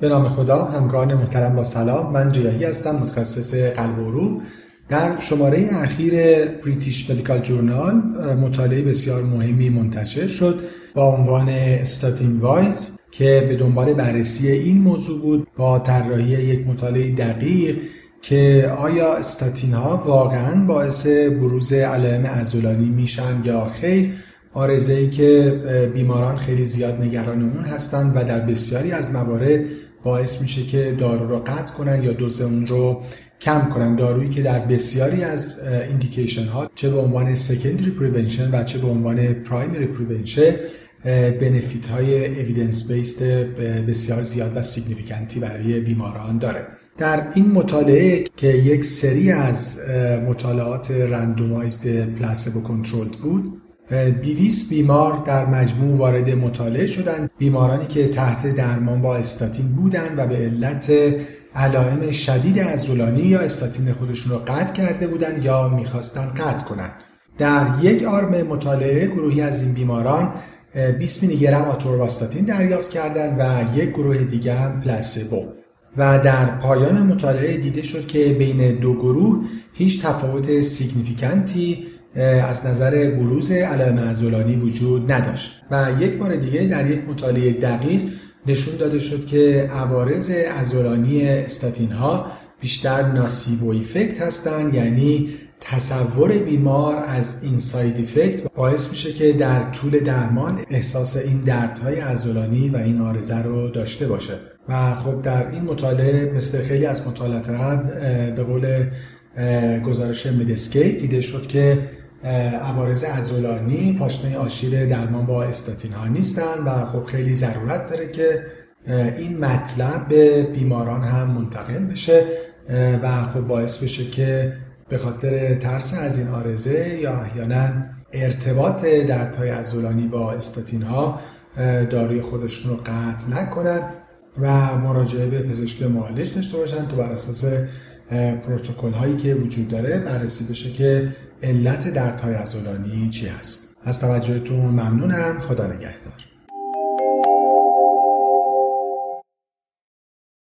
به نام خدا همکاران محترم با سلام. من جیاهی هستم متخصص قلب و روح. در شماره اخیر بریتیش مدیکال جورنال مطالعه بسیار مهمی منتشر شد با عنوان استاتین وایز که به دنبال بررسی این موضوع بود با طراحی یک مطالعه دقیق که آیا استاتین ها واقعا باعث بروز علائم عضلانی میشن یا خیر؟ آرزه ای که بیماران خیلی زیاد نگران اون هستند و در بسیاری از موارد باعث میشه که دارو رو قطع کنن یا دوز اون رو کم کنن. دارویی که در بسیاری از indication ها چه به عنوان secondary prevention و چه به عنوان primary prevention benefit های evidence based بسیار زیاد و significant ی برای بیماران داره. در این مطالعه که یک سری از مطالعات randomized placebo controlled بود دیویس بیمار در مجموع وارد مطالعه شدند. بیمارانی که تحت درمان با استاتین بودند و به علت علائم شدید عضلانی یا استاتین خودشون رو قطع کرده بودند یا می‌خواستن قطع کنند در یک آرم مطالعه گروهی از این بیماران 20 میلی گرم آتورواستاتین دریافت کردند و یک گروه دیگه هم پلاسبو و در پایان مطالعه دیده شد که بین دو گروه هیچ تفاوت significant ی از نظر بروز علائم عضلانی وجود نداشت. و یک بار دیگه در یک مطالعه دقیق نشون داده شد که عوارض عضلانی استاتین ها بیشتر nocebo effect هستند یعنی تصور بیمار از این side effect باعث میشه که در طول درمان احساس این دردهای عضلانی و این عارضه رو داشته باشه. و خب در این مطالعه مثل خیلی از مطالعات قبل به قول گزارش مدسکیپ دیده شد که عوارض عضلانی پاشنه آشیل درمان با استاتین ها نیستن و خب خیلی ضرورت داره که این مطلب به بیماران هم منتقل بشه و خب باعث بشه که به خاطر ترس از این آرزه یا احیانا ارتباط دردهای عضلانی با استاتین ها داروی خودشون رو قطع نکنن و مراجعه به پزشک معالج داشته باشن تا بر اساس پروتکل هایی که وجود داره بررسی بشه که علت دردهای عضلانی چی هست. از توجهتون ممنونم. خدا نگهدار.